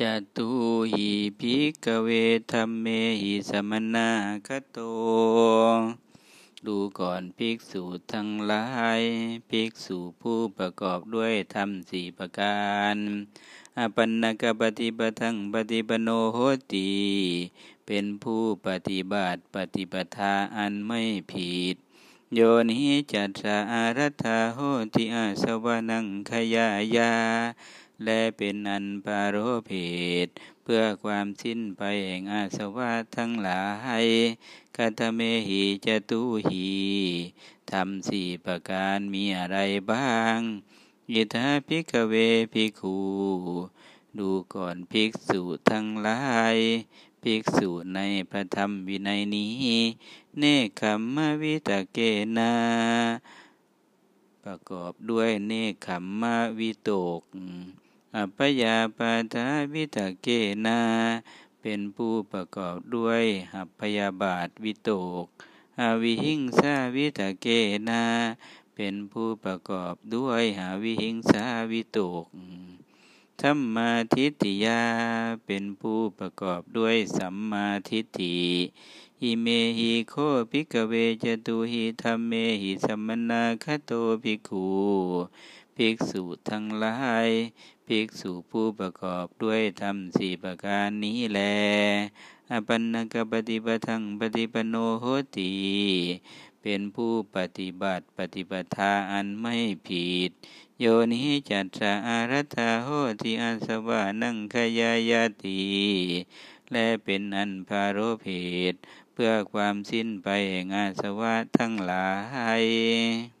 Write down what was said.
จตุหิภิกเวธรรมเมหิสมนาคโต ดูก่อนภิกษุทั้งหลาย ภิกษุผู้ประกอบด้วยธรรมสี่ประการอปันนกปฏิปทังปฏิปโนโหติ เป็นผู้ปฏิบัติปฏิปทาอันไม่ผิด โยนิจัตสาอารัธาโหติอาสวนังขยายา และเป็นอันปารเพศเพื่อความสิ้นไปแห่งอาสวะทั้งหลายคาตเมหิจตุหีทำสี่ประการมีอะไรบ้างยิทาภิกเวภิกขูดูก่อนภิกษุทั้งหลาย ภิกษุในพระธรรมวินัยนี้ เนคขมมวิตเกนาประกอบด้วยเนคขมมวิโตก อัปยาปาทาวิตาเกนา เป็นผู้ประกอบด้วยหัพยาบาทวิโตกอวิหิงสาวิตาเกนา เป็นผู้ประกอบด้วยหาวิหิงสาวิโตก ธรรมาทิฏฐิยา เป็นผู้ประกอบด้วยสัมมาทิฏฐิหิเมหิโคภิกเวจตุหิธรรมเมหิสัมมนาคโตภิกขุภิกษุทั้งหลายภิกษุผู้ประกอบด้วยธรรมสี่ประการนี้แลอปันนกปฏิปทังปฏิปโนโหติ เป็นผู้ปฏิบัติปฏิปทาอันไม่ผิด โยนิจัตสาอารัตาโหติอัสวานังขยายาติและเป็นอันพาโรเพศเพื่อความสิ้นไปแห่งอาสวะทั้งหลาย